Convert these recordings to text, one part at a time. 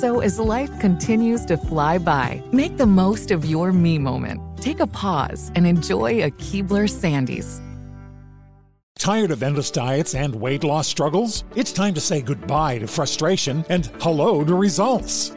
So as life continues to fly by, make the most of your me moment. Take a pause and enjoy a Keebler Sandies. Tired of endless diets and weight loss struggles? It's time to say goodbye to frustration and hello to results.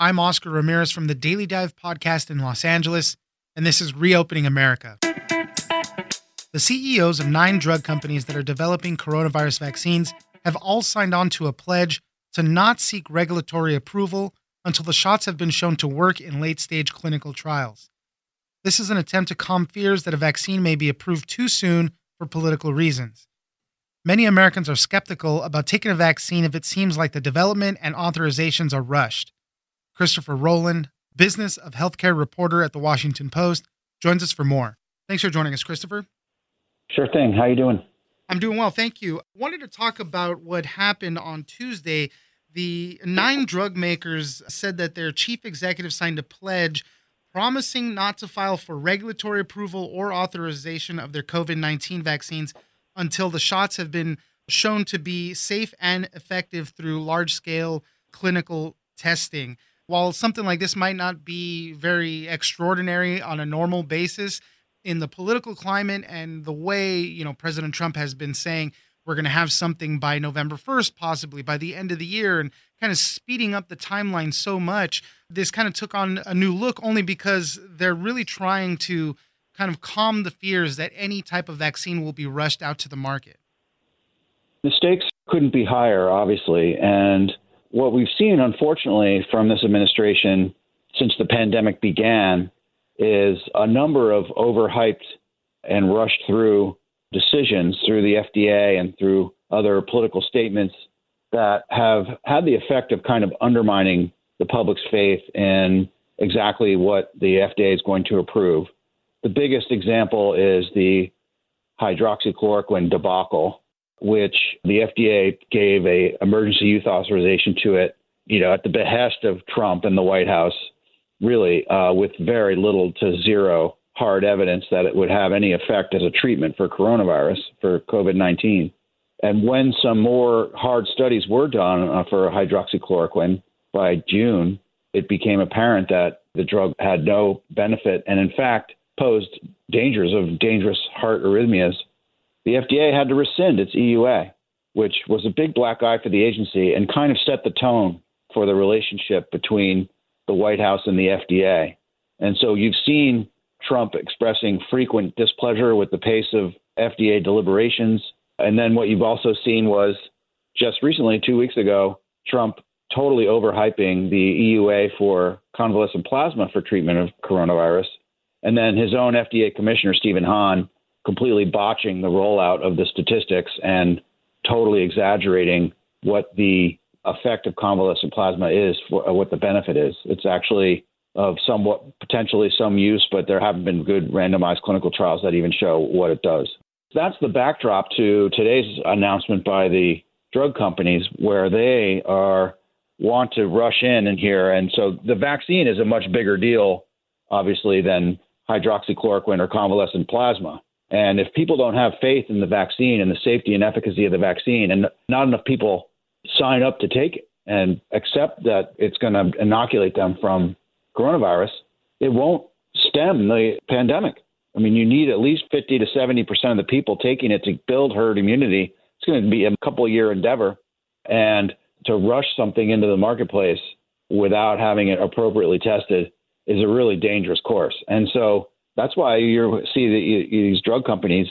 I'm Oscar Ramirez from the Daily Dive podcast in Los Angeles, and this is Reopening America. The CEOs of nine drug companies that are developing coronavirus vaccines have all signed on to a pledge to not seek regulatory approval until the shots have been shown to work in late stage clinical trials. This is an attempt to calm fears that a vaccine may be approved too soon for political reasons. Many Americans are skeptical about taking a vaccine if it seems like the development and authorizations are rushed. Christopher Rowland, business of healthcare reporter at the Washington Post, joins us for more. Thanks for joining us, Christopher. Sure thing. How are you doing? I'm doing well, thank you. I wanted to talk about what happened on Tuesday. The nine drug makers said that their chief executive signed a pledge promising not to file for regulatory approval or authorization of their COVID 19 vaccines until the shots have been shown to be safe and effective through large scale clinical testing. While something like this might not be very extraordinary on a normal basis, in the political climate and the way, you know, President Trump has been saying we're going to have something by November 1st, possibly by the end of the year, and kind of speeding up the timeline so much, this kind of took on a new look only because they're really trying to kind of calm the fears that any type of vaccine will be rushed out to the market. The stakes couldn't be higher, obviously. And what we've seen, unfortunately, from this administration since the pandemic began is a number of overhyped and rushed through decisions through the FDA and through other political statements that have had the effect of kind of undermining the public's faith in exactly what the FDA is going to approve. The biggest example is the hydroxychloroquine debacle, which the FDA gave a emergency use authorization to it, you know, at the behest of Trump and the White House, really uh, with very little to zero hard evidence that it would have any effect as a treatment for coronavirus, for COVID 19. And when some more hard studies were done uh, for hydroxychloroquine by June, it became apparent that the drug had no benefit and, in fact, posed dangers of dangerous heart arrhythmias, the FDA had to rescind its EUA, which was a big black eye for the agency and kind of set the tone for the relationship between the White House and the FDA. And so you've seen Trump expressing frequent displeasure with the pace of FDA deliberations. And then what you've also seen was just recently, two weeks ago, Trump totally overhyping the EUA for convalescent plasma for treatment of coronavirus. And then his own FDA commissioner, Stephen Hahn, completely botching the rollout of the statistics and totally exaggerating what the effect of convalescent plasma is, for, what the benefit is. It's actually of somewhat potentially some use, but there haven't been good randomized clinical trials that even show what it does. That's the backdrop to today's announcement by the drug companies, where they are want to rush in in here, and so the vaccine is a much bigger deal, obviously, than hydroxychloroquine or convalescent plasma. And if people don't have faith in the vaccine and the safety and efficacy of the vaccine, and not enough people sign up to take it and accept that it's going to inoculate them from coronavirus, it won't stem the pandemic. I mean, you need at least 50 to 70 percent of the people taking it to build herd immunity. It's going to be a couple year endeavor, and to rush something into the marketplace without having it appropriately tested is a really dangerous course. And so that's why you see that these drug companies,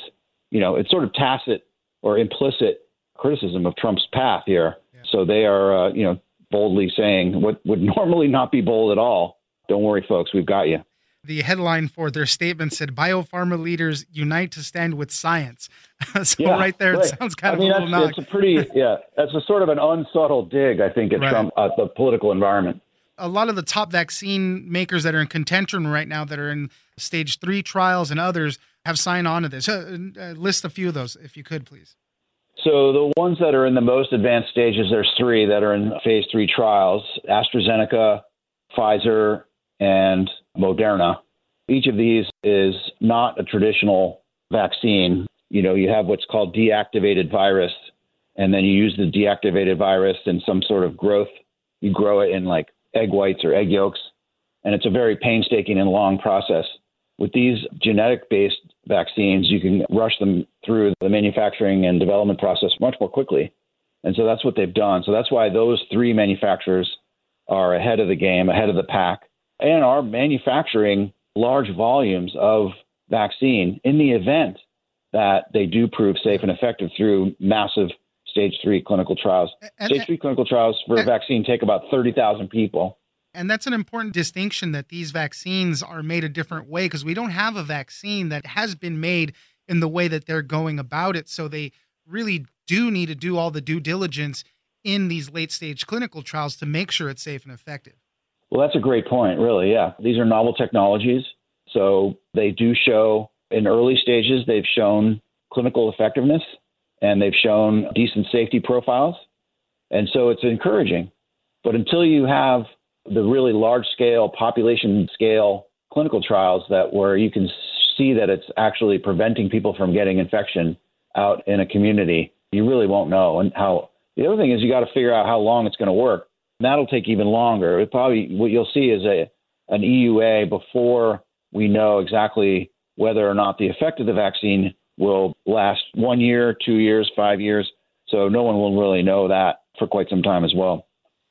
you know, it's sort of tacit or implicit criticism of Trump's path here. Yeah. So they are, uh, you know, boldly saying what would normally not be bold at all. Don't worry, folks, we've got you. The headline for their statement said, "Biopharma leaders unite to stand with science." so yeah, right there, right. it sounds kind I of a little that's, It's a pretty, yeah, that's a sort of an unsubtle dig, I think, at right. Trump, uh, the political environment a lot of the top vaccine makers that are in contention right now that are in stage three trials and others have signed on to this. Uh, uh, list a few of those, if you could, please. So the ones that are in the most advanced stages, there's three that are in phase three trials: AstraZeneca, Pfizer, and Moderna. Each of these is not a traditional vaccine. You know, you have what's called deactivated virus, and then you use the deactivated virus in some sort of growth. You grow it in like egg whites or egg yolks, and it's a very painstaking and long process. With these genetic based vaccines, you can rush them through the manufacturing and development process much more quickly. And so that's what they've done. So that's why those three manufacturers are ahead of the game, ahead of the pack, and are manufacturing large volumes of vaccine in the event that they do prove safe and effective through massive stage three clinical trials. And, stage three clinical trials for a vaccine take about 30,000 people. And that's an important distinction that these vaccines are made a different way because we don't have a vaccine that has been made in the way that they're going about it. So they really do need to do all the due diligence in these late stage clinical trials to make sure it's safe and effective. Well, that's a great point, really. Yeah. These are novel technologies. So they do show in early stages, they've shown clinical effectiveness and they've shown decent safety profiles. And so it's encouraging. But until you have the really large scale, population scale clinical trials that where you can see that it's actually preventing people from getting infection out in a community, you really won't know. And how the other thing is you got to figure out how long it's going to work. And that'll take even longer. It probably what you'll see is a an EUA before we know exactly whether or not the effect of the vaccine will last one year, two years, five years. So no one will really know that for quite some time as well.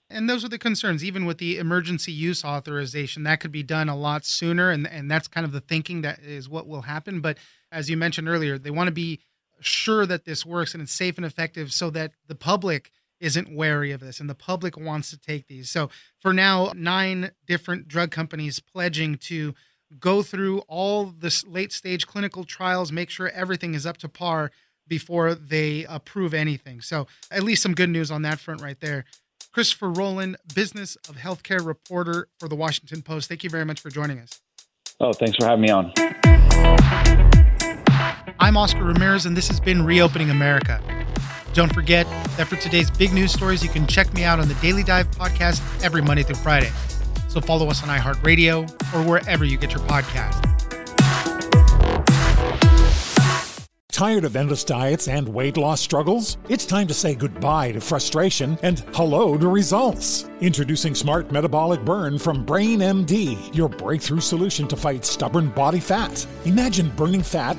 And those are the concerns, even with the emergency use authorization, that could be done a lot sooner. And, and that's kind of the thinking that is what will happen. But as you mentioned earlier, they want to be sure that this works and it's safe and effective so that the public isn't wary of this and the public wants to take these. So for now, nine different drug companies pledging to go through all the late stage clinical trials, make sure everything is up to par before they approve anything. So, at least some good news on that front right there. Christopher Rowland, business of healthcare reporter for the Washington Post. Thank you very much for joining us. Oh, thanks for having me on. I'm Oscar Ramirez, and this has been Reopening America. Don't forget that for today's big news stories, you can check me out on the Daily Dive podcast every Monday through Friday. So follow us on iHeartRadio or wherever you get your podcast. Tired of endless diets and weight loss struggles? It's time to say goodbye to frustration and hello to results. Introducing Smart Metabolic Burn from Brain MD, your breakthrough solution to fight stubborn body fat. Imagine burning fat,